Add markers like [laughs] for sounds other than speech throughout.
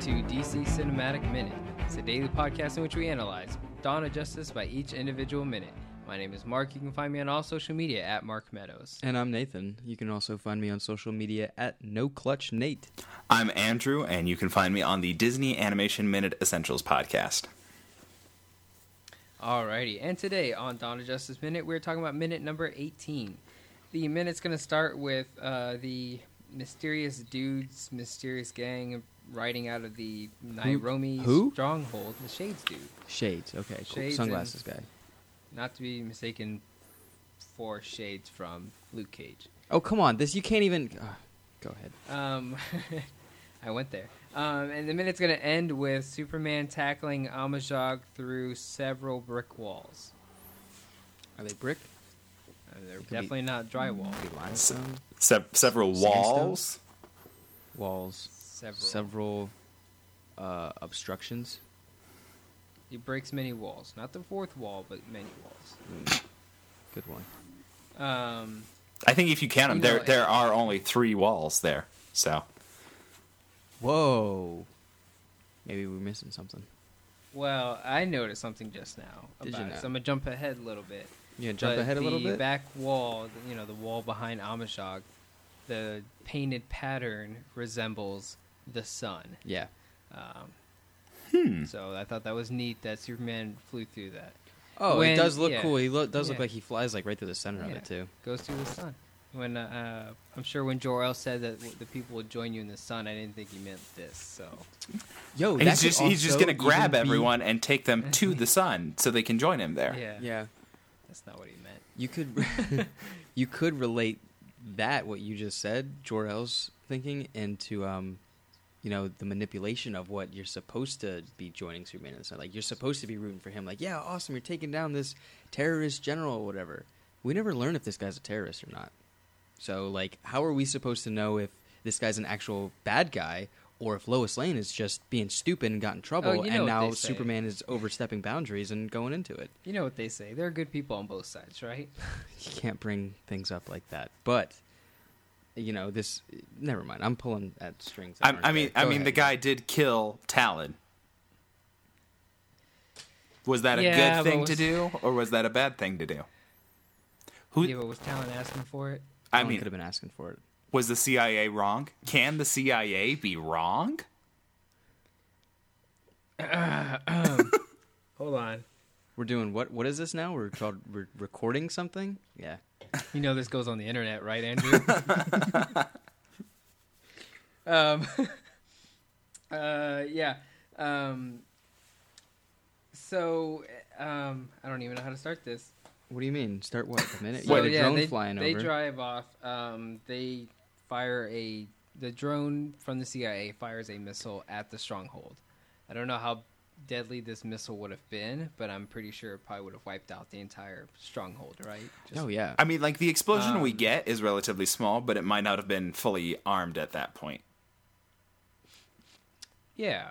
Welcome back to DC Cinematic Minute. It's a daily podcast in which we analyze Dawn of Justice by each individual minute. My name is Mark. You can find me on all social media at Mark Meadows. And I'm Nathan. You can also find me on social media at No Clutch Nate. I'm Andrew, and you can find me on the Disney Animation Minute Essentials podcast. Alrighty, and today on Dawn of Justice Minute, we're talking about minute number 18. The minute's going to start with uh, the mysterious dudes, mysterious gang riding out of the Nairomi who? stronghold. The Shades dude. Shades. Okay, cool. Shades Sunglasses guy. Not to be mistaken for Shades from Luke Cage. Oh, come on. This you can't even. Uh, go ahead. Um, [laughs] I went there. Um, and the minute's going to end with Superman tackling Amajagh through several brick walls. Are they brick? Uh, they're It could be- definitely not drywall. Could be limestone. Se- several Sandstone? walls. Walls. Several. Several uh, obstructions. He breaks many walls. Not the fourth wall, but many walls. Good one. Um, I think if you count them, You there know, there are only three walls there. So Whoa. Maybe we're missing something. well, I noticed something just now Did about you it, so I'm gonna jump ahead a little bit. You gonna jump But ahead a little bit. the back wall, you know, the wall behind Amajagh, the painted pattern resembles the sun. Yeah. Um, hmm. So I thought that was neat that Superman flew through that. Oh, When- it does look yeah. cool. He lo- does look Yeah. like he flies like right through the center of it too. Goes through the sun. When uh, uh, I'm sure when Jor-El said that the people would join you in the sun, I didn't think he meant this. So Yo, he's just he's just gonna grab even be- everyone and take them to [laughs] the sun so they can join him there. yeah, Yeah. that's not what he meant. You could [laughs] you could relate that what you just said, Jor-El's thinking, into um, you know, the manipulation of what you're supposed to be joining Superman and. Like you're supposed to be rooting for him. Like, yeah, awesome, you're taking down this terrorist general or whatever. We never learn if this guy's a terrorist or not. So like, how are we supposed to know if this guy's an actual bad guy? Or if Lois Lane is just being stupid and got in trouble, Oh, you know and now. Superman is overstepping boundaries and going into it. You know what they say? There are good people on both sides, right? [laughs] you can't bring things up like that. But you know, this. Never mind. I'm pulling at strings. I, I mean, there. I Go mean, the guy did kill Talon. Was that a Yeah, good thing was- to do, or was that a bad thing to do? Who? yeah, but was Talon asking for it? I Someone mean, could have been asking for it. was the CIA wrong? Can the CIA be wrong? [coughs] Hold on. We're doing what? What is this now? We're called. We're recording something. Yeah. [laughs] You know this goes on the internet, right, Andrew? [laughs] um, [laughs] uh, yeah. Um, so, um, I don't even know how to start this. What do you mean? Start what? The minute? So, yeah, the drone they, flying they over. drive off. Um, they fire a the drone from the CIA fires a missile at the stronghold. I don't know how deadly this missile would have been, but I'm pretty sure it probably would have wiped out the entire stronghold, right? Just- oh yeah. I mean, like the explosion we Um, get is relatively small, but it might not have been fully armed at that point. Yeah.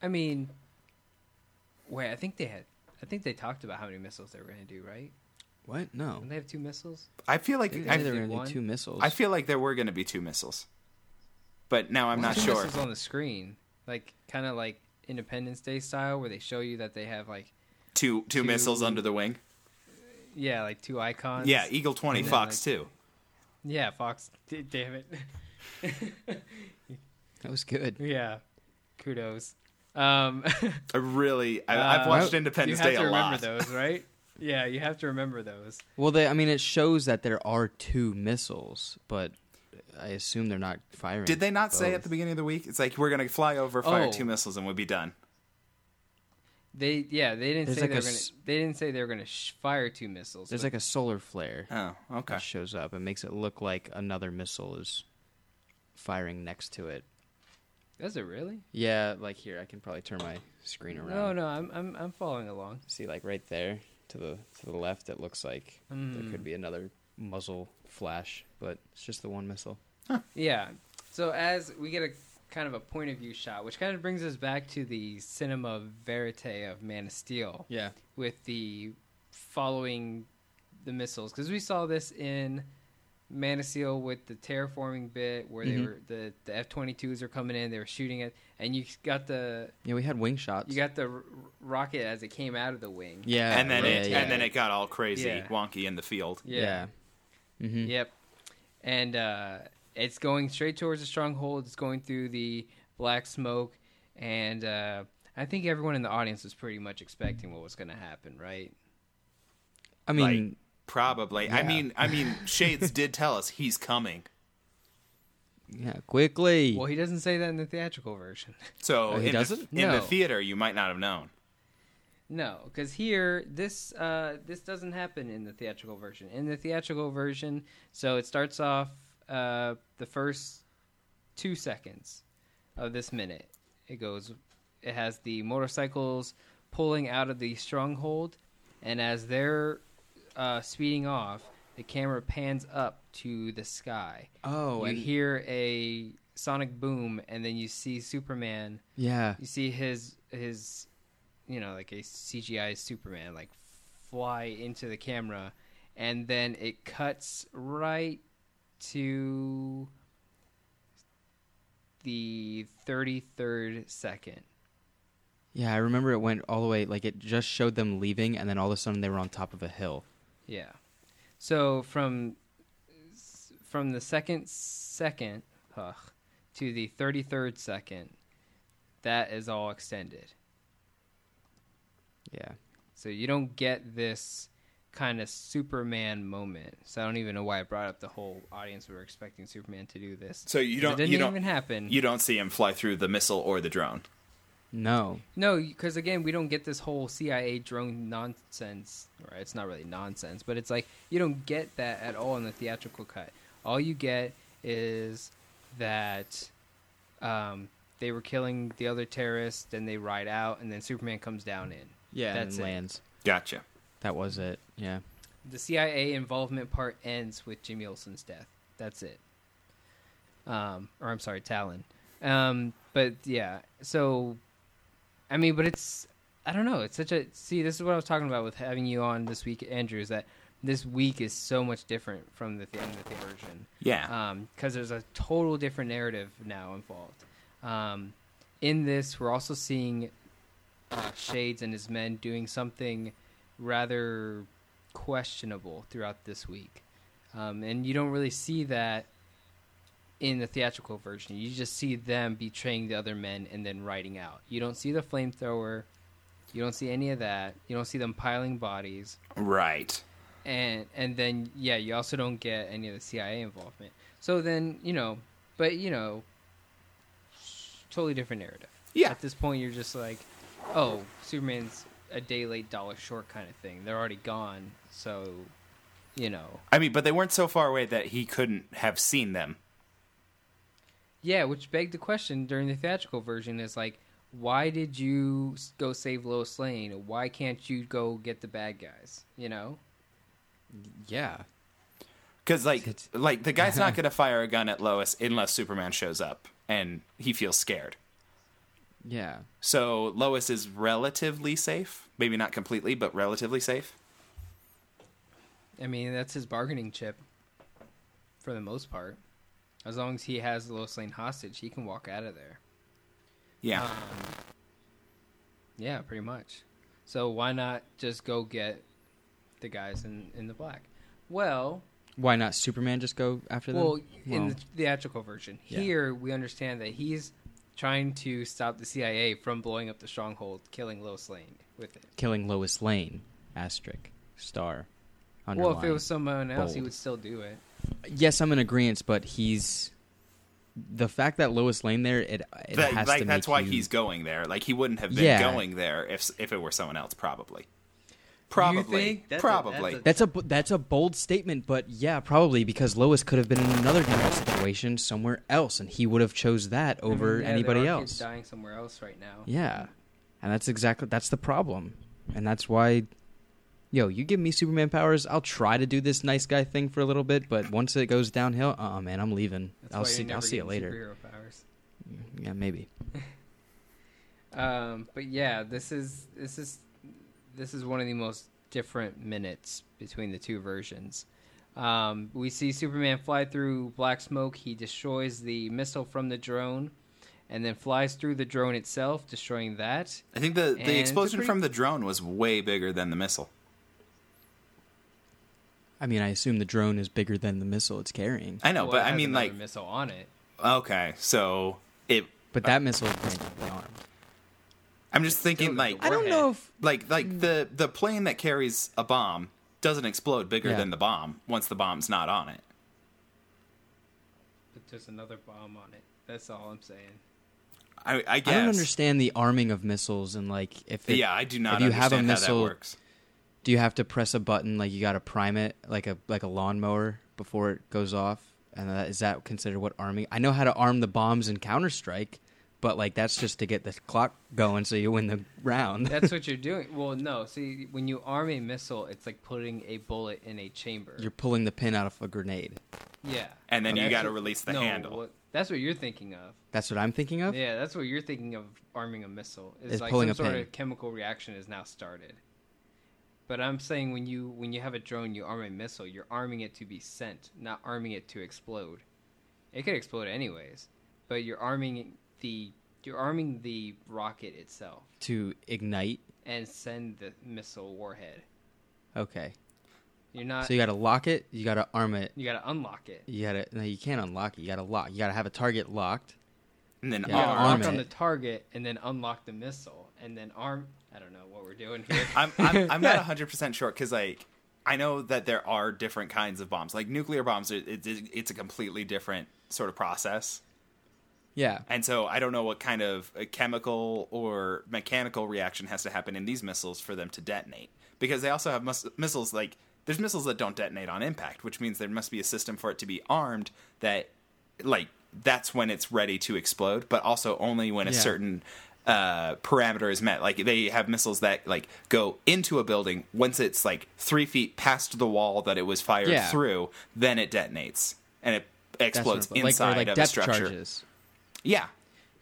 I mean, wait. I think they had. I think they talked about how many missiles they were going to do, right? what? No. Didn't they have two missiles? I feel like They I, they were did gonna do two missiles. I feel like there were going to be two missiles, but now I'm not two sure. Missiles on the screen, like kind of like Independence Day style, where they show you that they have like Two two Two- missiles under the wing. yeah, like two icons. Yeah, Eagle Twenty, then, Fox like- Two. Yeah, Fox. D- damn it. [laughs] that was good. yeah. Kudos. Um, I really, [laughs] I, I've uh, watched Independence you have Day to a remember lot. those, right? Yeah, you have to remember those. Well, they. I mean, it shows that there are two missiles, but I assume they're not firing. Did they not say at the beginning of the week? It's like we're going to fly over, fire Oh. two missiles, and we'll be done. They yeah, they didn't There's say like they a were gonna. s- They didn't say they were gonna sh- fire two missiles. There's like a solar flare Oh, okay. that shows up and makes it look like another missile is firing next to it. Does it really? Yeah, like here, I can probably turn my screen around. No, no, I'm I'm I'm following along. See, like right there to the to the left, it looks like there Mm. could be another muzzle flash, but it's just the one missile. Yeah. So as we get a kind of a point of view shot, which kind of brings us back to the cinema verite of Man of Steel Yeah, with the following the missiles, because we saw this in Man of Steel with the terraforming bit where Mhm. they were the the F twenty twos are coming in, they were shooting it, and you got the Yeah, we had wing shots. you got the r- rocket as it came out of the wing. yeah, and then yeah, it yeah. and then it got all crazy Yeah. wonky in the field. yeah. hmm Yep. And uh, it's going straight towards the stronghold. It's going through the black smoke, and uh, I think everyone in the audience was pretty much expecting what was going to happen, right? I mean, Probably. I mean, I mean, [laughs] Shades did tell us he's coming. yeah, quickly. Well, he doesn't say that in the theatrical version. So Oh, he in, the, doesn't? in the theater, you might not have known. No, because here this uh, this doesn't happen in the theatrical version. In the theatrical version, so it starts off uh, the first two seconds of this minute. It goes. It has the motorcycles pulling out of the stronghold, and as they're uh, speeding off, the camera pans up to the sky. oh, you and hear a sonic boom, and then you see Superman yeah, you see his his you know like a CGI Superman like fly into the camera and then it cuts right to the 33rd second. yeah. I remember it went all the way. Like it just showed them leaving, and then all of a sudden they were on top of a hill. Yeah. So from from the second second ugh, to the 33rd second that is all extended. Yeah, So you don't get this kind of Superman moment. So I don't even know why I brought up the whole audience were expecting Superman to do this. So you don't It didn't you don't even happen. you don't see him fly through the missile or the drone. no, no, because again, we don't get this whole CIA drone nonsense. Right? It's not really nonsense, but it's like you don't get that at all in the theatrical cut. All you get is that um, they were killing the other terrorists, then they ride out, and then Superman comes down in. Yeah, That's and it. lands. Gotcha. That was it. Yeah, the CIA involvement part ends with Jimmy Olsen's death. That's it. Um, or I'm sorry, Talon. Um, but yeah, so I mean, but it's I don't know. It's such a see. This is what I was talking about with having you on this week, Andrew. Is that this week is so much different from the th- the version Yeah. because there's a total different narrative now involved. Um, in this, we're also seeing uh, Shades and his men doing something rather questionable throughout this week, um, and you don't really see that in the theatrical version. You just see them betraying the other men and then riding out. You don't see the flamethrower. You don't see any of that. You don't see them piling bodies right. and and then yeah, you also don't get any of the CIA involvement. So then you know, but you know, totally different narrative. Yeah. At this point, you're just like, oh, Superman's a day late, dollar short kind of thing. They're already gone, so you know, I mean, but they weren't so far away that he couldn't have seen them. yeah. Which begged the question during the theatrical version is like, why did you go save Lois Lane? Why can't you go get the bad guys? You know. yeah. Because like like the guy's not [laughs] going to fire a gun at Lois unless Superman shows up and he feels scared. Yeah. So Lois is relatively safe, maybe not completely, but relatively safe. I mean, that's his bargaining chip for the most part. As long as he has Lois Lane hostage, he can walk out of there. Yeah. Um, yeah, pretty much. So why not just go get the guys in, in the black? Well, Why not Superman just go after them? well, in Well, the theatrical version, Yeah. here we understand that he's trying to stop the CIA from blowing up the stronghold, killing Lois Lane with it. killing Lois Lane, asterisk, star. Well, if it was someone else, he would still do it. yes, I'm in agreement, but he's the fact that Lois Lane there. It, it That- has like to that's make why you- he's going there. Like he wouldn't have been Yeah. going there if if it were someone else. Probably. Probably. think? That's a- probably. that's That's a that's a bold statement, but yeah, probably because Lois could have been in another dangerous situation somewhere else, and he would have chose that I mean, over yeah, there anybody are kids else. dying somewhere else right now. Yeah, and that's exactly that's the problem, and that's why, yo, you give me Superman powers, I'll try to do this nice guy thing for a little bit, but once it goes downhill, uh, uh man, I'm leaving. That's I'll why you're see. I'll see it later. Powers. Yeah, maybe. [laughs] Um, but yeah, this is this is this is one of the most different minutes between the two versions. Um, we see Superman fly through black smoke. He destroys the missile from the drone, and then flies through the drone itself, destroying that. I think the, And the explosion pretty- from the drone was way bigger than the missile. I mean, I assume the drone is bigger than the missile it's carrying. I know, Well, but it I mean, another like, missile on it. okay, so it. But that missile is technically armed. I'm just Still thinking, like, I don't know if like, like hmm. the the plane that carries a bomb doesn't explode bigger Yeah. than the bomb once the bomb's not on it. But there's another bomb on it. That's all I'm saying. I, I guess. I don't understand the arming of missiles and like if it, yeah, I do not if you have a understand how missile- that works. do you have to press a button like you got to prime it like a like a lawnmower before it goes off and that, is that considered what arming i know how to arm the bombs in counter-strike but like that's just to get the clock going so you win the round That's what [laughs] you're doing. Well, no. See, when you arm a missile, it's like putting a bullet in a chamber. you're pulling the pin out of a grenade yeah. And then you got to release the no, handle. what- that's what you're thinking of. that's what i'm thinking of Yeah, that's what you're thinking of arming a missile. It's Is like pulling some a sort pin. of chemical reaction is now started. But I'm saying when you when you have a drone, you arm a missile. You're arming it to be sent, not arming it to explode. It could explode anyways, but you're arming the you're arming the rocket itself to ignite and send the missile warhead. okay You're not. so you got to lock it you got to arm it you got to unlock it. you got to no you can't unlock it you got to lock you got to have a target locked and then You arm. gotta arm lock on the target and then unlock the missile and then arm. I don't know what we're doing here. I'm, I'm, I'm not [laughs] 100% sure because, like, I know that there are different kinds of bombs. Like, nuclear bombs, it, it, it's a completely different sort of process. Yeah And so I don't know what kind of chemical or mechanical reaction has to happen in these missiles for them to detonate. Because they also have mus- missiles like there's missiles that don't detonate on impact, which means there must be a system for it to be armed that like that's when it's ready to explode, but also only when a Yeah. certain uh, parameter is met. Like they have missiles that like go into a building once it's like three feet past the wall that it was fired Yeah. through, then it detonates and it explodes like, inside or like of a structure. charges Yeah,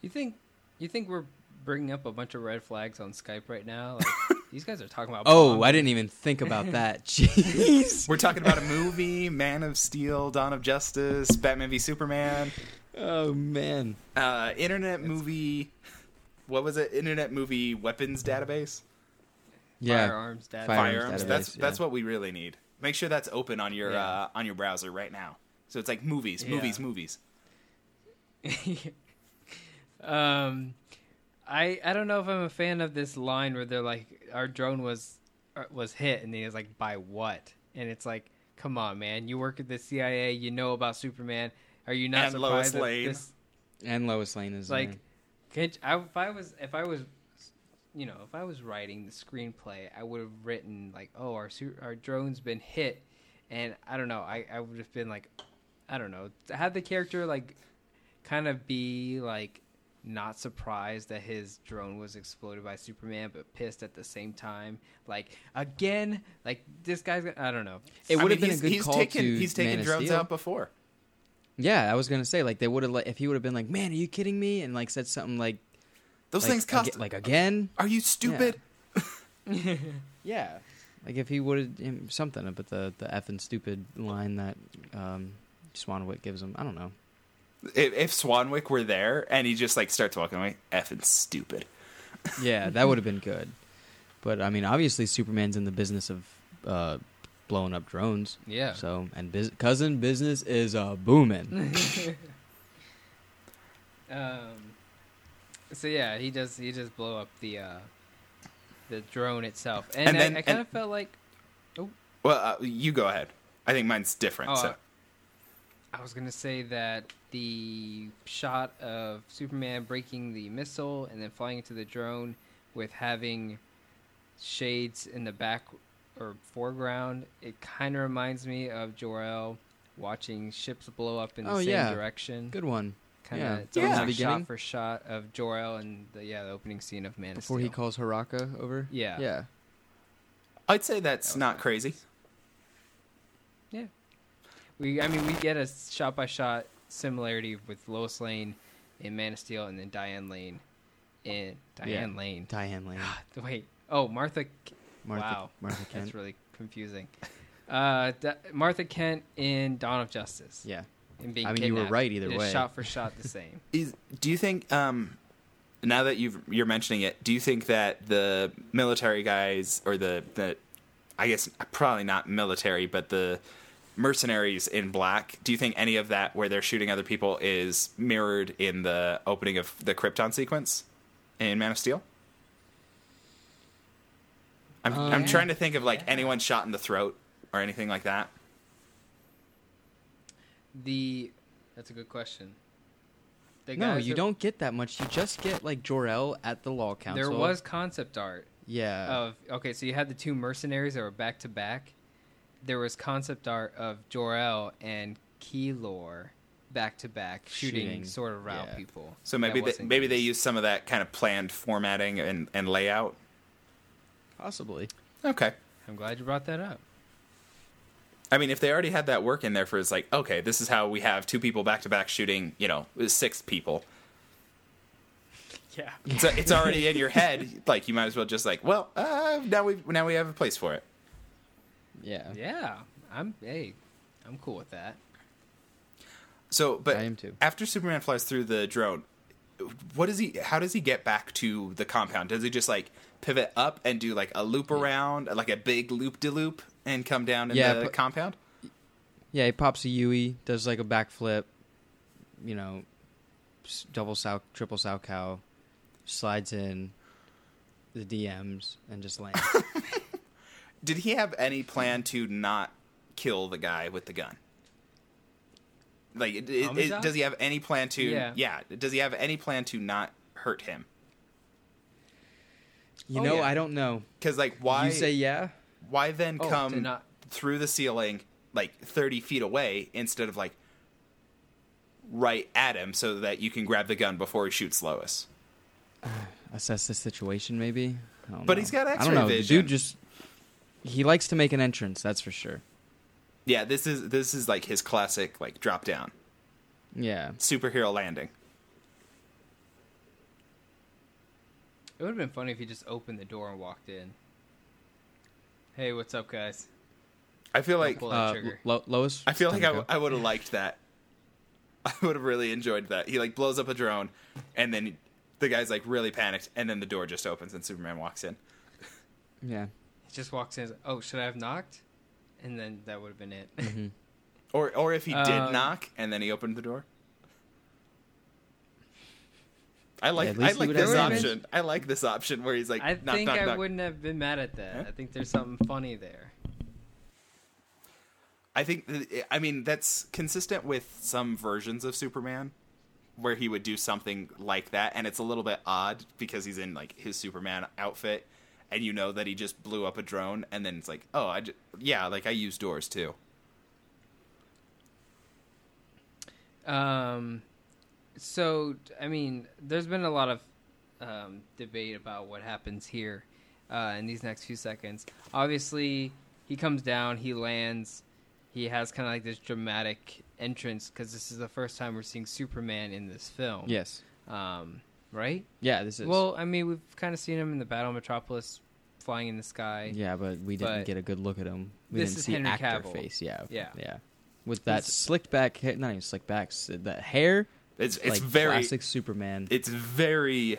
You think you think we're bringing up a bunch of red flags on Skype right now? Like, [laughs] these guys are talking about. oh bombs. i didn't even think about [laughs] that jeez We're talking about a movie, Man of Steel, Dawn of Justice, Batman v Superman, oh man uh, Internet movie. What was it? Internet movie weapons database. yeah Firearms, Database. Firearms Firearms. database, that's yeah. that's what we really need. Make sure that's open on your Yeah. uh, on your browser right now. So it's like movies, Yeah. movies, movies. [laughs] um, I I don't know if I'm a fan of this line where they're like, our drone was uh, was hit, and he he's like, by what? And it's like, come on, man, you work at the CIA, you know about Superman. Are you not And surprised Lois Lane. this and lois lane is like there. Can't I, if I was if I was you know if I was writing the screenplay I would have written like oh our su- our drone's been hit and I don't know I, I would have been like I don't know have the character like kind of be like not surprised that his drone was exploded by Superman but pissed at the same time like again like this guy's gonna- I don't know It would have been a he's, good he's call taken, to He's taken Man drones out before. Yeah, I was gonna say like they would have like if he would have been like, "Man, are you kidding me?" and like said something like, Those like, things cost. aga- like again. Are you stupid? Yeah, [laughs] like if he would have something but the the effing stupid line that um, Swanwick gives him. I don't know. If, if Swanwick were there and he just like starts walking away, effing stupid. [laughs] Yeah, that would have been good. But I mean, obviously, Superman's in the business of uh, blowing up drones. yeah So and bus- cousin business is uh, booming. [laughs] [laughs] Um. So yeah, he does. He does blow up the uh, the drone itself, and, And I, then- I kind of felt like Well, uh, you go ahead. I think mine's different. Oh, so I was gonna say that the shot of Superman breaking the missile and then flying into the drone with having shades in the back or foreground, it kind of reminds me of Jor-El watching ships blow up in the Oh, same yeah. direction. Good one. Kind of, Yeah. it's almost Yeah. like Beginning. shot for shot of Jor-El and the yeah the opening scene of Man Before of he calls H'Raka over. Yeah. Yeah. I'd say that's That not nice. crazy. Yeah. We I mean we get a shot by shot similarity with Lois Lane in Man of Steel and then Diane Lane in Diane Lane. Diane Lane. [sighs] Wait. Oh, Martha Martha, wow. Martha Kent. That's really confusing. Uh, D- Martha Kent in Dawn of Justice. Yeah. And being I mean, you were right either It is way. Shot for shot, the [laughs] same. Is, do you think um, now that you've you're mentioning it, do you think that the military guys or the the I guess probably not military, but the mercenaries in black, do you think any of that where they're shooting other people is mirrored in the opening of the Krypton sequence in Man of Steel? I'm Uh, I'm yeah. trying to think of like Yeah. anyone shot in the throat or anything like that. The that's a good question. The No, you that- don't get that much. You just get like Jor-El at the Law Council. There was concept art yeah. of okay, so you had the two mercenaries that were back to back. There was concept art of Jor El and Keylor back to back shooting, Shooting, sort of around yeah. people. So maybe they, wasn't maybe they used. use some of that kind of planned formatting and, and layout. Possibly. Okay. I'm glad you brought that up. I mean, if they already had that work in there for it's like, okay, this is how we have two people back to back shooting, you know, six people. Yeah. It's, it's already in your head. [laughs] Like you might as well just like, well, uh, now we now we have a place for it. Yeah. Yeah. I'm hey, I'm cool with that. So, but I am too. after Superman flies through the drone, what does he? How does he get back to the compound? Does he just like pivot up and do like a loop around, like a big loop de loop, and come down in Yeah, the but- compound? Yeah, he pops a Yui, does like a backflip, you know, double sow, triple Salchow, slides in the DMs and just lands. [laughs] Did he have any plan to not kill the guy with the gun? Like, it, it, it- does he have any plan to? Yeah. Does he have any plan to not hurt him? You Oh, know, yeah. I don't know. Because like, why? You say yeah? why then Oh, come not- through the ceiling like thirty feet away instead of like right at him so that you can grab the gun before he shoots Lois? [sighs] Assess the situation, maybe. I don't But know. he's got I don't X-ray know. The vision. dude just he likes to make an entrance. That's for sure. Yeah, this is this is like his classic like drop down Yeah. superhero landing. It would have been funny if he just opened the door and walked in. Hey, what's up, guys? I feel like Uh. Lo- Lois. I feel like to I. I would have liked that. [laughs] I would have really enjoyed that. He like blows up a drone, and then the guy's like really panicked, and then the door just opens and Superman walks in. yeah. He just walks in. and says, Oh, should I have knocked? And then that would have been it. hmm [laughs] Or or if he did Um, knock and then he opened the door. I like at least I like this have option. I like this option where he's like, I knock, think knock, I knock. wouldn't have been mad at that. Huh? I think there's something funny there. I think that- I mean that's consistent with some versions of Superman where he would do something like that and it's a little bit odd because he's in like his Superman outfit and you know that he just blew up a drone and then it's like, "Oh, I ju- yeah, like I use doors too." Um, so I mean, there's been a lot of um, debate about what happens here uh, in these next few seconds. Obviously, he comes down, he lands, he has kind of like this dramatic entrance because this is the first time we're seeing Superman in this film. Yes. Um, right? Yeah. This is. Well, I mean, we've kind of seen him in the Battle of Metropolis, flying in the sky. Yeah, but we didn't But get a good look at him. We this didn't is see Henry actor Cavill. face. Yeah. Yeah. Yeah. With that He's- slicked back hair, not even slicked back, s- the hair, It's it's like very classic Superman. it's very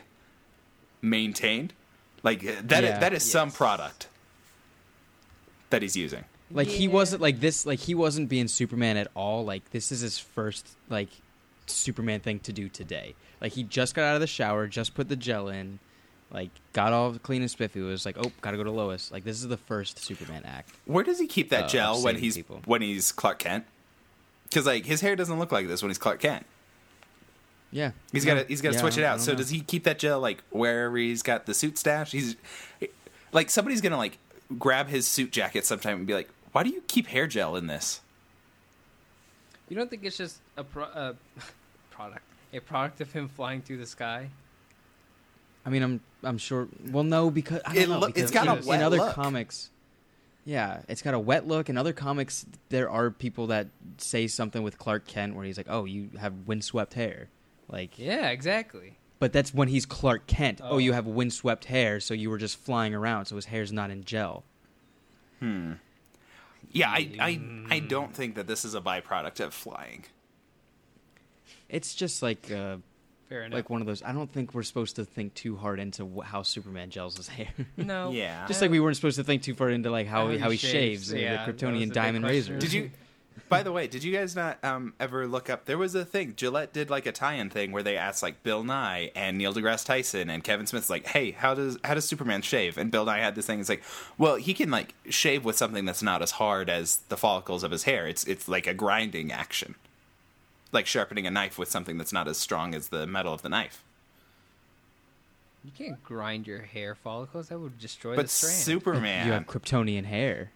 maintained. Like uh, that Yeah. that is some Yes. product that he's using. like he Yeah. wasn't like this. Like he wasn't being Superman at all. Like this is his first like Superman thing to do today. Like he just got out of the shower, just put the gel in, like got all clean and spiffy. Was like, oh, gotta go to Lois. Like this is the first Superman act. Where does he keep that Uh, gel when he's people. when he's Clark Kent? Because like his hair doesn't look like this when he's Clark Kent. Yeah, He's got to he's got to yeah, switch it out. So know. does he keep that gel like wherever he's got the suit stash? He's like somebody's gonna like grab his suit jacket sometime and be like, "Why do you keep hair gel in this?" You don't think it's just a pro- uh, [laughs] product, a product of him flying through the sky? I mean, I'm I'm sure. Well, no, because I don't It know, look- it's because got a in, wet in other look. comics. Yeah, it's got a wet look. In other comics, there are people that say something with Clark Kent where he's like, "Oh, you have windswept hair," like. Yeah, exactly. But that's when he's Clark Kent. Oh, Oh. you have windswept hair, so you were just flying around, so his hair's not in gel. Hmm. Yeah, I, I I don't think that this is a byproduct of flying. It's just like uh, Fair enough. like one of those. I don't think we're supposed to think too hard into wh- how Superman gels his hair. [laughs] no. Yeah. just like we weren't supposed to think too far into like how How how he he, shaves, shaves, the- yeah, the that was a Kryptonian big diamond question. razor. Did you? By the way, did you guys not um, ever look up? There was a thing. Gillette did like a tie-in thing where they asked like Bill Nye and Neil deGrasse Tyson and Kevin Smith's like, "Hey, how does how does Superman shave?" And Bill Nye had this thing. It's like, well, he can like shave with something that's not as hard as the follicles of his hair. It's it's like a grinding action, like sharpening a knife with something that's not as strong as the metal of the knife. You can't grind your hair follicles. That would destroy But the strand. Superman, You have Kryptonian hair.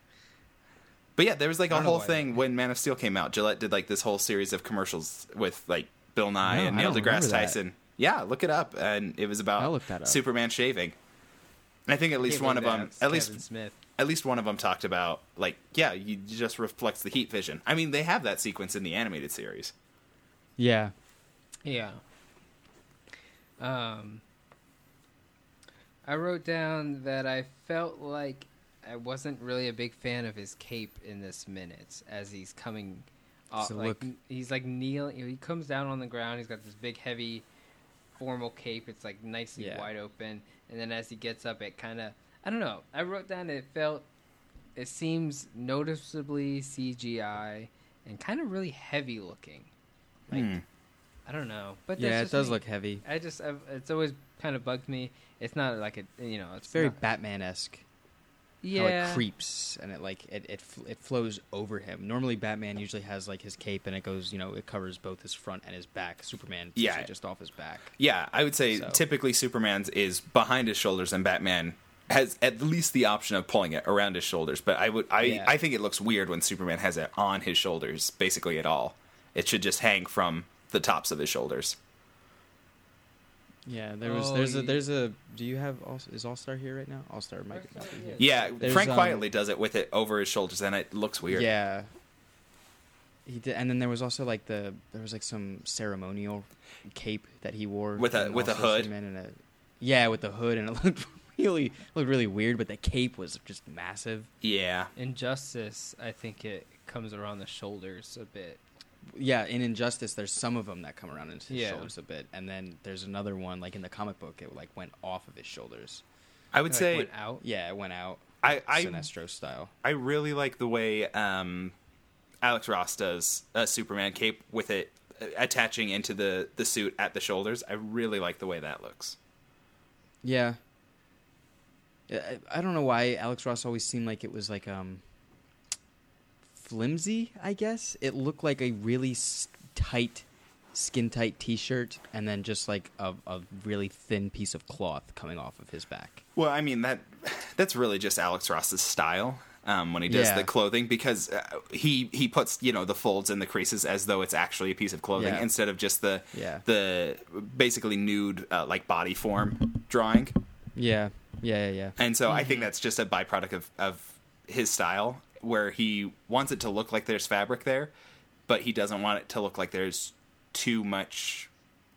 But yeah, there was like a whole thing when Man of Steel came out. Gillette did like this whole series of commercials with like Bill Nye No, and Neil don't deGrasse that. Tyson. Yeah, look it up, and it was about look that up. Superman shaving. And I think at least one of them, at least Kevin Smith. at least one of them talked about like, yeah, you you just reflects the heat vision. I mean, they have that sequence in the animated series. Yeah. Yeah. Um, I wrote down that I felt like I wasn't really a big fan of his cape in this minute as he's coming. Off, it like look- he's like kneeling. He comes down on the ground. He's got this big, heavy, formal cape. It's like nicely Yeah. wide open, and then as he gets up, it kind of. I don't know. I wrote down it felt. It seems noticeably CGI and kind of really heavy looking. Like Hmm. I don't know, but Yeah, it does me. look heavy. I just I've, it's always kind of bugged me. It's not like a you know it's It's very Batman esque. Yeah How it creeps and it like it it fl- it flows over him. Normally, Batman usually has like his cape and it goes, you know, it covers both his front and his back. Superman, Yeah. just off his back. Yeah, I would say So- typically Superman's is behind his shoulders, and Batman has at least the option of pulling it around his shoulders. But I would, I, Yeah. I think it looks weird when Superman has it on his shoulders, basically at all. It should just hang from the tops of his shoulders. Yeah, there was Oh, there's a there's a. Do you have all, is All Star here right now? All Star might be yeah. here. Yeah, There's, Frank um, Quitely does it with it over his shoulders, and it looks weird. Yeah. He did, and then there was also like the there was like some ceremonial cape that he wore With a- with a hood? Superman and a, yeah, with the hood, and it [laughs] looked really looked really weird. But the cape was just massive. yeah. Injustice. I think it comes around the shoulders a bit. Yeah, in Injustice, there's some of them that come around into his Yeah. shoulders a bit, and then there's another one like in the comic book, it like went off of his shoulders. I would Like, say went out. Yeah, it went out. I, I Sinestro style. I really like the way um, Alex Ross does a Superman cape with it uh, attaching into the, the suit at the shoulders. I really like the way that looks. Yeah. I, I don't know why Alex Ross always seemed like it was like um flimsy, I guess. It looked like a really tight skin tight t-shirt and then just like a, a really thin piece of cloth coming off of his back. Well, I mean that [sighs] that's really just Alex Ross's style um, when he does Yeah. the clothing because uh, he he puts you know the folds and the creases as though it's actually a piece of clothing Yeah. instead of just the Yeah. the basically nude uh, like body form drawing. Yeah. Yeah, yeah, yeah. And so I think that's just a byproduct of, of his style, where he wants it to look like there's fabric there, but he doesn't want it to look like there's too much,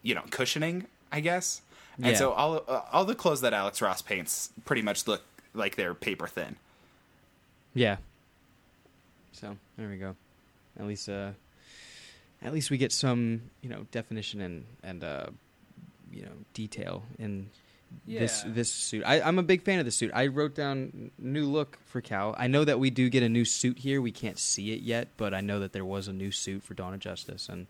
you know, cushioning. I guess. And Yeah. so all uh, all the clothes that Alex Ross paints pretty much look like they're paper thin. Yeah. So, there we go. At least uh at least we get some, you know, definition and and uh you know, detail in Yeah. this suit. I, I'm a big fan of the suit. I wrote down new look for Cal. I know that we do get a new suit here. We can't see it yet, but I know that there was a new suit for Dawn of Justice, and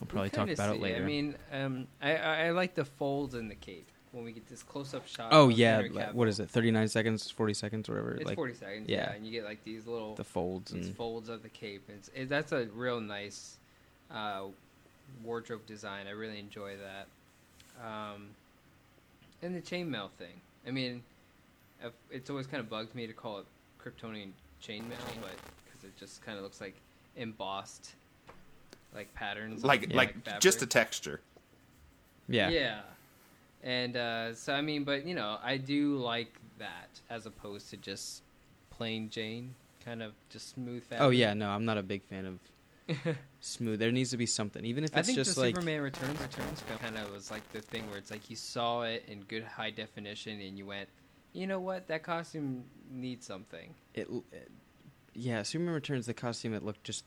I'll probably talk about see- it later. I mean, um, I, I like the folds in the cape when we get this close up shot. oh yeah, like, what is it? 39 seconds, 40 seconds, whatever. It's like forty seconds. Yeah. yeah. and you get like these little the folds these and folds of the cape. It's it, that's a real nice uh, wardrobe design. I really enjoy that. Um, and the chainmail thing. I mean, it's always kind of bugged me to call it Kryptonian chainmail, but because it just kind of looks like embossed, like patterns, on, Like like just a texture. yeah. Yeah. And uh, so I mean, but you know, I do like that as opposed to just plain Jane, kind of just smooth fabric. Oh yeah, no, I'm not a big fan of [laughs] smooth. There needs to be something, even if I it's think just the like Superman Returns Returns kind of was like the thing where it's like you saw it in good high definition and you went, you know what, that costume needs something. it, it yeah, Superman Returns the costume it looked just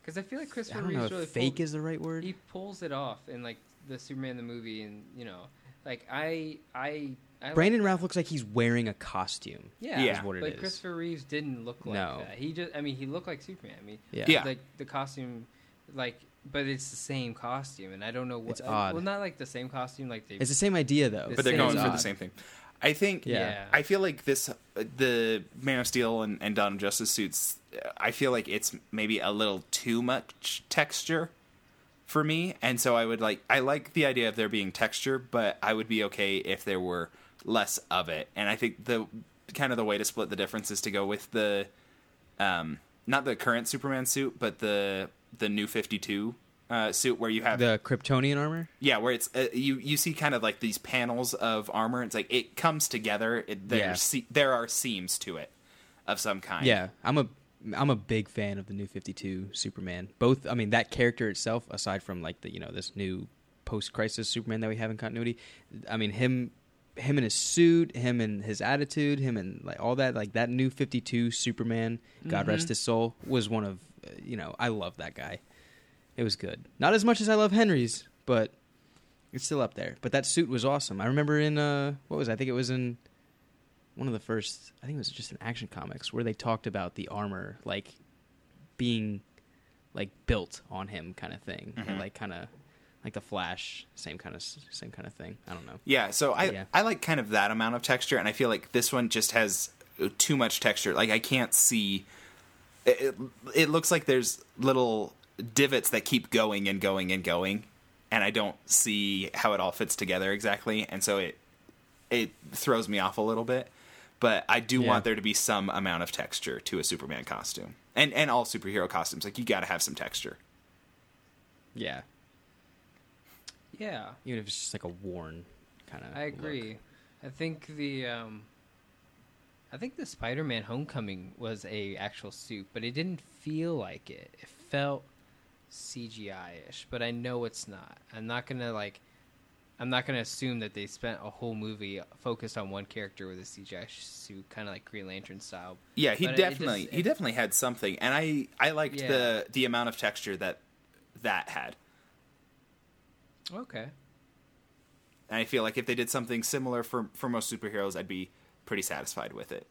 Because I feel like I Christopher don't know Reeves if really fake pulled, is the right word. he pulls it off in like the Superman the movie, and you know, like I I. I Brandon like Routh looks like he's wearing a costume. Yeah, Yeah. is what it but is. Christopher Reeves didn't look like No. that. He just, I mean, he looked like Superman. I mean, Yeah. Yeah. like the costume, like, but it's the same costume, and I don't know what. It's I- odd. Well, not like the same costume, like they. It's the same idea though. It's but they're going for the same thing. I think. Yeah. Yeah. I feel like this, uh, the Man of Steel and, and Dawn of Justice suits. uh, I feel like it's maybe a little too much texture for me, and so I would like. I like the idea of there being texture, but I would be okay if there were less of it. And I think the kind of the way to split the difference is to go with the, um, not the current Superman suit, but the the new Fifty Two uh, suit where you have the Kryptonian armor. yeah, where it's uh, you you see kind of like these panels of armor. It's like it comes together. It, there's Yeah. se- there are seams to it of some kind. Yeah, I'm a I'm a big fan of the new 52 Superman. Both, I mean, that character itself, aside from like the you know this new post crisis Superman that we have in continuity. I mean him him and his suit, him and his attitude, him and like all that like that new 52 Superman, God Mhm. rest his soul, was one of uh, you know I love that guy. It was good. Not as much as I love Henry's, but it's still up there. But that suit was awesome. I remember in uh what was it? I think it was in one of the first I think it was just in Action Comics where they talked about the armor like being like built on him kind of thing. Mhm. And, like kind of like the Flash, same kind of same kind of thing. I don't know. yeah. So I Yeah. I like kind of that amount of texture, and I feel like this one just has uh, too much texture. Like I can't see. It, it, it looks like there's little divots that keep going and going and going, and I don't see how it all fits together exactly, and so it it throws me off a little bit. But I do Yeah. want there to be some amount of texture to a Superman costume, and and all superhero costumes. Like you got to have some texture. Yeah. Yeah, Even if it's just like a worn kind of I agree. I think the um, I think the Spider-Man Homecoming was a actual suit, but it didn't feel like it. It felt CGI-ish, but I know it's not. I'm not gonna like. I'm not gonna assume that they spent a whole movie focused on one character with a CGI suit, kind of like Green Lantern style. Yeah, he But it- it definitely just- he definitely had something, and I I liked Yeah. the the amount of texture that that had. Okay. And I feel like if they did something similar for for most superheroes, I'd be pretty satisfied with it.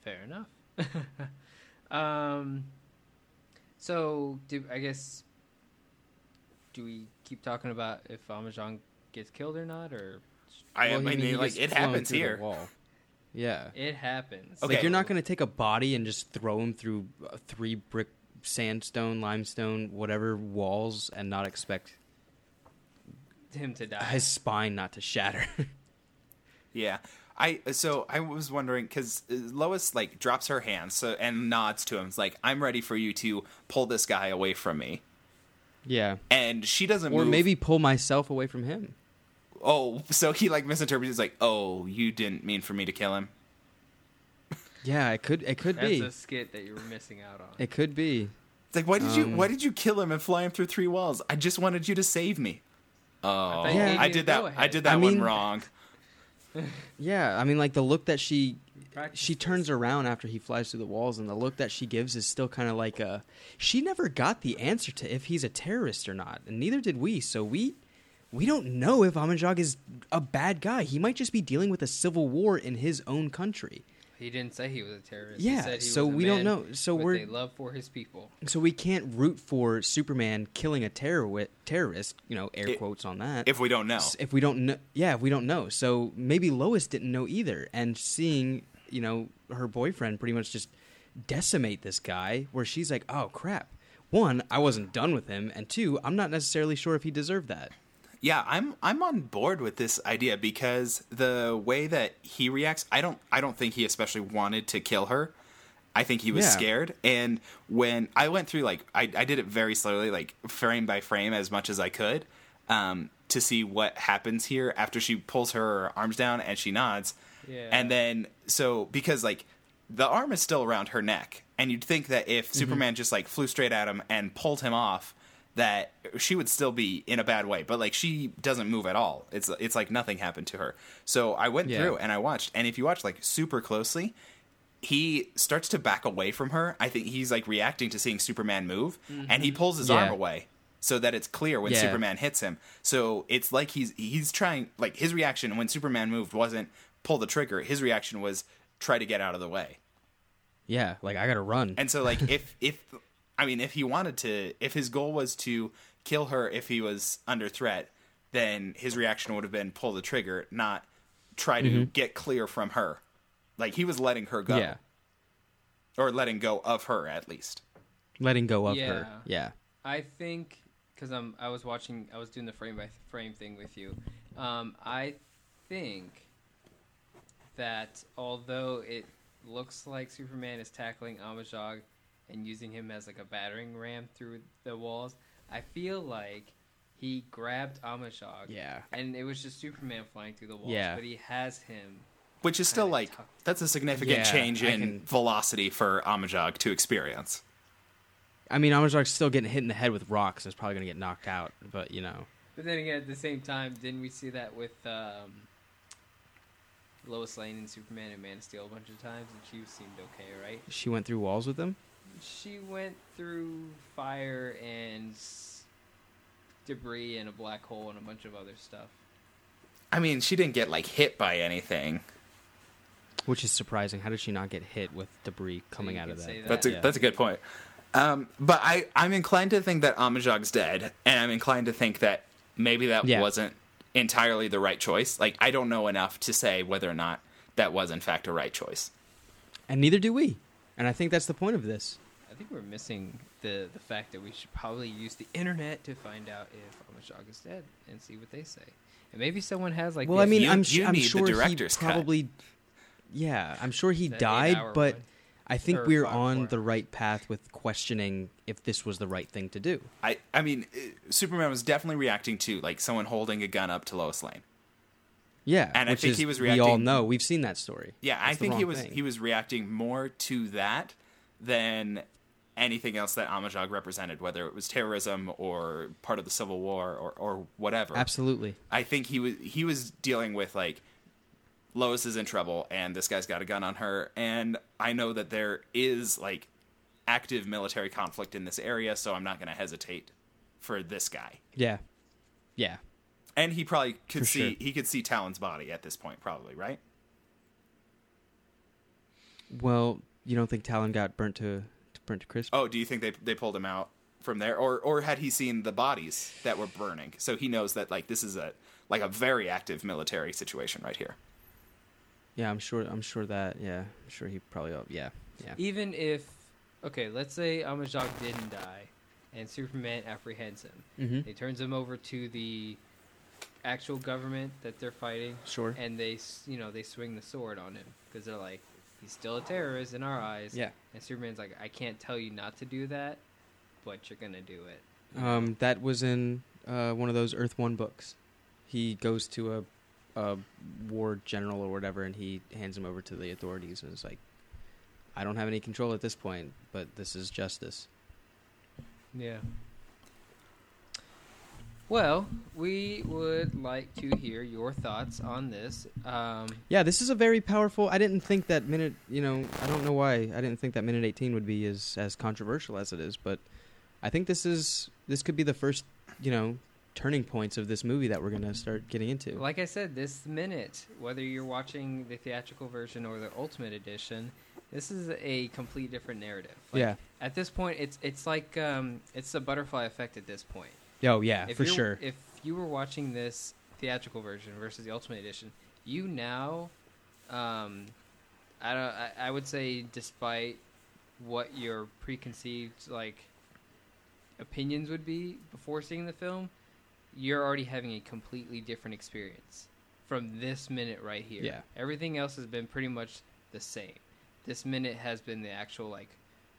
Fair enough. [laughs] um, so do I guess do we keep talking about if Amazon gets killed or not, or I, Well, I he- mean, like it happens here. wall. Yeah. it happens? Okay. Like you're not going to take a body and just throw him through uh, three brick, sandstone, limestone, whatever walls, and not expect him to die. his spine not to shatter. [laughs] Yeah. I so I was wondering because Lois like drops her hands so and nods to him. It's like I'm ready for you to pull this guy away from me, yeah. and she doesn't. Or move. maybe pull myself away from him. oh, so he like misinterprets. He's like, oh, you didn't mean for me to kill him. Yeah, it could. It could That's be. a skit that you were missing out on. It could be. It's like, why did you Um, why did you kill him and fly him through three walls? I just wanted you to save me. Oh, thought you I did that. I did that I one mean- wrong. [laughs] Yeah, I mean, like the look that she she turns around after he flies through the walls, and the look that she gives is still kind of like a. She never got the answer to if he's a terrorist or not, and neither did we. So we we don't know if Amajagh is a bad guy. He might just be dealing with a civil war in his own country. He didn't say he was a terrorist. Yeah, he said he so was a we don't know. So we're- a love for his people. So we can't root for Superman killing a terror terrorist. You know, air It- quotes on that. If we don't know, if we don't know yeah if we don't know so maybe lois didn't know either and seeing you know her boyfriend pretty much just decimate this guy where she's like oh crap one i wasn't done with him and two i'm not necessarily sure if he deserved that yeah, I'm I'm on board with this idea because the way that he reacts, I don't I don't think he especially wanted to kill her. I think he was Yeah. scared, and when I went through like I, I did it very slowly, like frame by frame, as much as I could, um, to see what happens here after she pulls her arms down and she nods, Yeah. and then so because like the arm is still around her neck, and you'd think that if Mm-hmm. Superman just like flew straight at him and pulled him off, that she would still be in a bad way. But like she doesn't move at all. It's it's like nothing happened to her. So I went Yeah. through and I watched, and if you watch like super closely, he starts to back away from her. I think he's like reacting to seeing Superman move, and Mm-hmm. he pulls his Yeah. arm away so that it's clear when Yeah. Superman hits him. So it's like he's he's trying like his reaction when Superman moved wasn't pull the trigger. His reaction was try to get out of the way. Yeah, like I gotta run. And so like [laughs] if if I mean if he wanted to if his goal was to kill her if he was under threat, then his reaction would have been pull the trigger, not try to get clear from her. Like he was letting her go. yeah, Or letting go of her at least. letting go of Yeah. her. Yeah, I think because I'm I was watching I was doing the frame by frame thing with you. Um, I think that although it looks like Superman is tackling Amajagh and using him as like a battering ram through the walls, I feel like he grabbed Amajagh. Yeah. And it was just Superman flying through the walls. Yeah. But he has him. Which is still like tough. that's a significant Yeah, change in can- velocity for Amajagh to experience. I mean, Amajagh's still getting hit in the head with rocks. and is probably gonna get knocked out. But you know, But then again, at the same time, didn't we see that with um, Lois Lane and Superman and Man of Steel a bunch of times, and she seemed okay, right? she went through walls with them. She went through fire and debris and a black hole and a bunch of other stuff. I mean, she didn't get like hit by anything. Which is surprising. How did she not get hit with debris coming you out of that? that. That's a Yeah. that's a good point. Um, but I I'm inclined to think that Amajagh's dead, and I'm inclined to think that maybe that Yeah. wasn't entirely the right choice. Like I don't know enough to say whether or not that was in fact a right choice. And neither do we. And I think that's the point of this. I think we're missing the the fact that we should probably use the internet to find out if Amajagh is dead and see what they say. And maybe someone has like. Well, I mean, you- I'm, you I'm need the sure he director's cut. probably. Yeah, I'm sure he died, but one. I think Or we're on four the right path with questioning if this was the right thing to do. I I mean, uh, Superman was definitely reacting to like someone holding a gun up to Lois Lane. Yeah, And I think is, he was reacting. We all know we've seen that story. Yeah, I That's the think he was thing. he was reacting more to that than anything else that Amajagh represented, whether it was terrorism or part of the Civil War or or whatever. Absolutely. I think he was he was dealing with like Lois is in trouble and this guy's got a gun on her and I know that there is like active military conflict in this area so I'm not going to hesitate for this guy. Yeah. Yeah. And he probably could For see sure. he could see Talon's body at this point probably, right? Well, you don't think Talon got burnt to, to burnt to crisp? Oh, do you think they they pulled him out from there or or had he seen the bodies that were burning? So he knows that like this is a like a very active military situation right here. Yeah, I'm sure. I'm sure that. Yeah, I'm sure he probably. oh, Yeah. Yeah. even if okay, let's say Amajagh didn't die, and Superman apprehends him. Mm-hmm. He turns him over to the actual government that they're fighting, Sure. and they you know they swing the sword on him because they're like he's still a terrorist in our eyes. Yeah. And Superman's like, I can't tell you not to do that, but you're gonna do it. Um, that was in uh, one of those Earth One books. He goes to a, a war general or whatever, and he hands him over to the authorities, and is like, "I don't have any control at this point, but this is justice." Yeah. Well, we would like to hear your thoughts on this. Um, Yeah, this is a very powerful. I didn't think that minute. You know, I don't know why. I didn't think that minute eighteen would be as as controversial as it is, but I think this is this could be the first. You know, turning points of this movie that we're gonna start getting into. like I said, this minute, whether you're watching the theatrical version or the Ultimate Edition, this is a complete different narrative. Like, yeah. At this point, it's it's like um, it's the butterfly effect. At this point, Oh yeah, if for sure. If you were watching this theatrical version versus the Ultimate Edition, you now, um, I don't. I, I would say, despite what your preconceived like opinions would be before seeing the film, you're already having a completely different experience from this minute right here. Yeah. Everything else has been pretty much the same. This minute has been the actual like.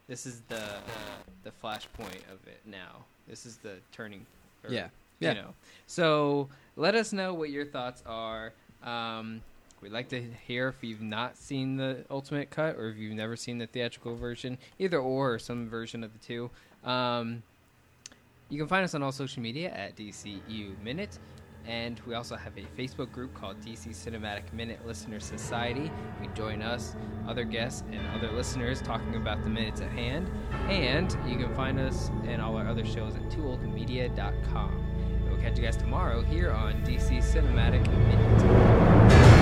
This is the the flashpoint of it now. This is the turning. or- Yeah. Yeah. You know. So let us know what your thoughts are. Um, we'd like to hear if you've not seen the ultimate cut or if you've never seen the theatrical version, either or, or some version of the two. Um, you can find us on all social media at DCU Minute. And we also have a Facebook group called DC Cinematic Minute Listener Society. You join us, other guests, and other listeners talking about the minutes at hand. And you can find us and all our other shows at toololdmedia.com. We'll catch you guys tomorrow here on DC Cinematic Minute.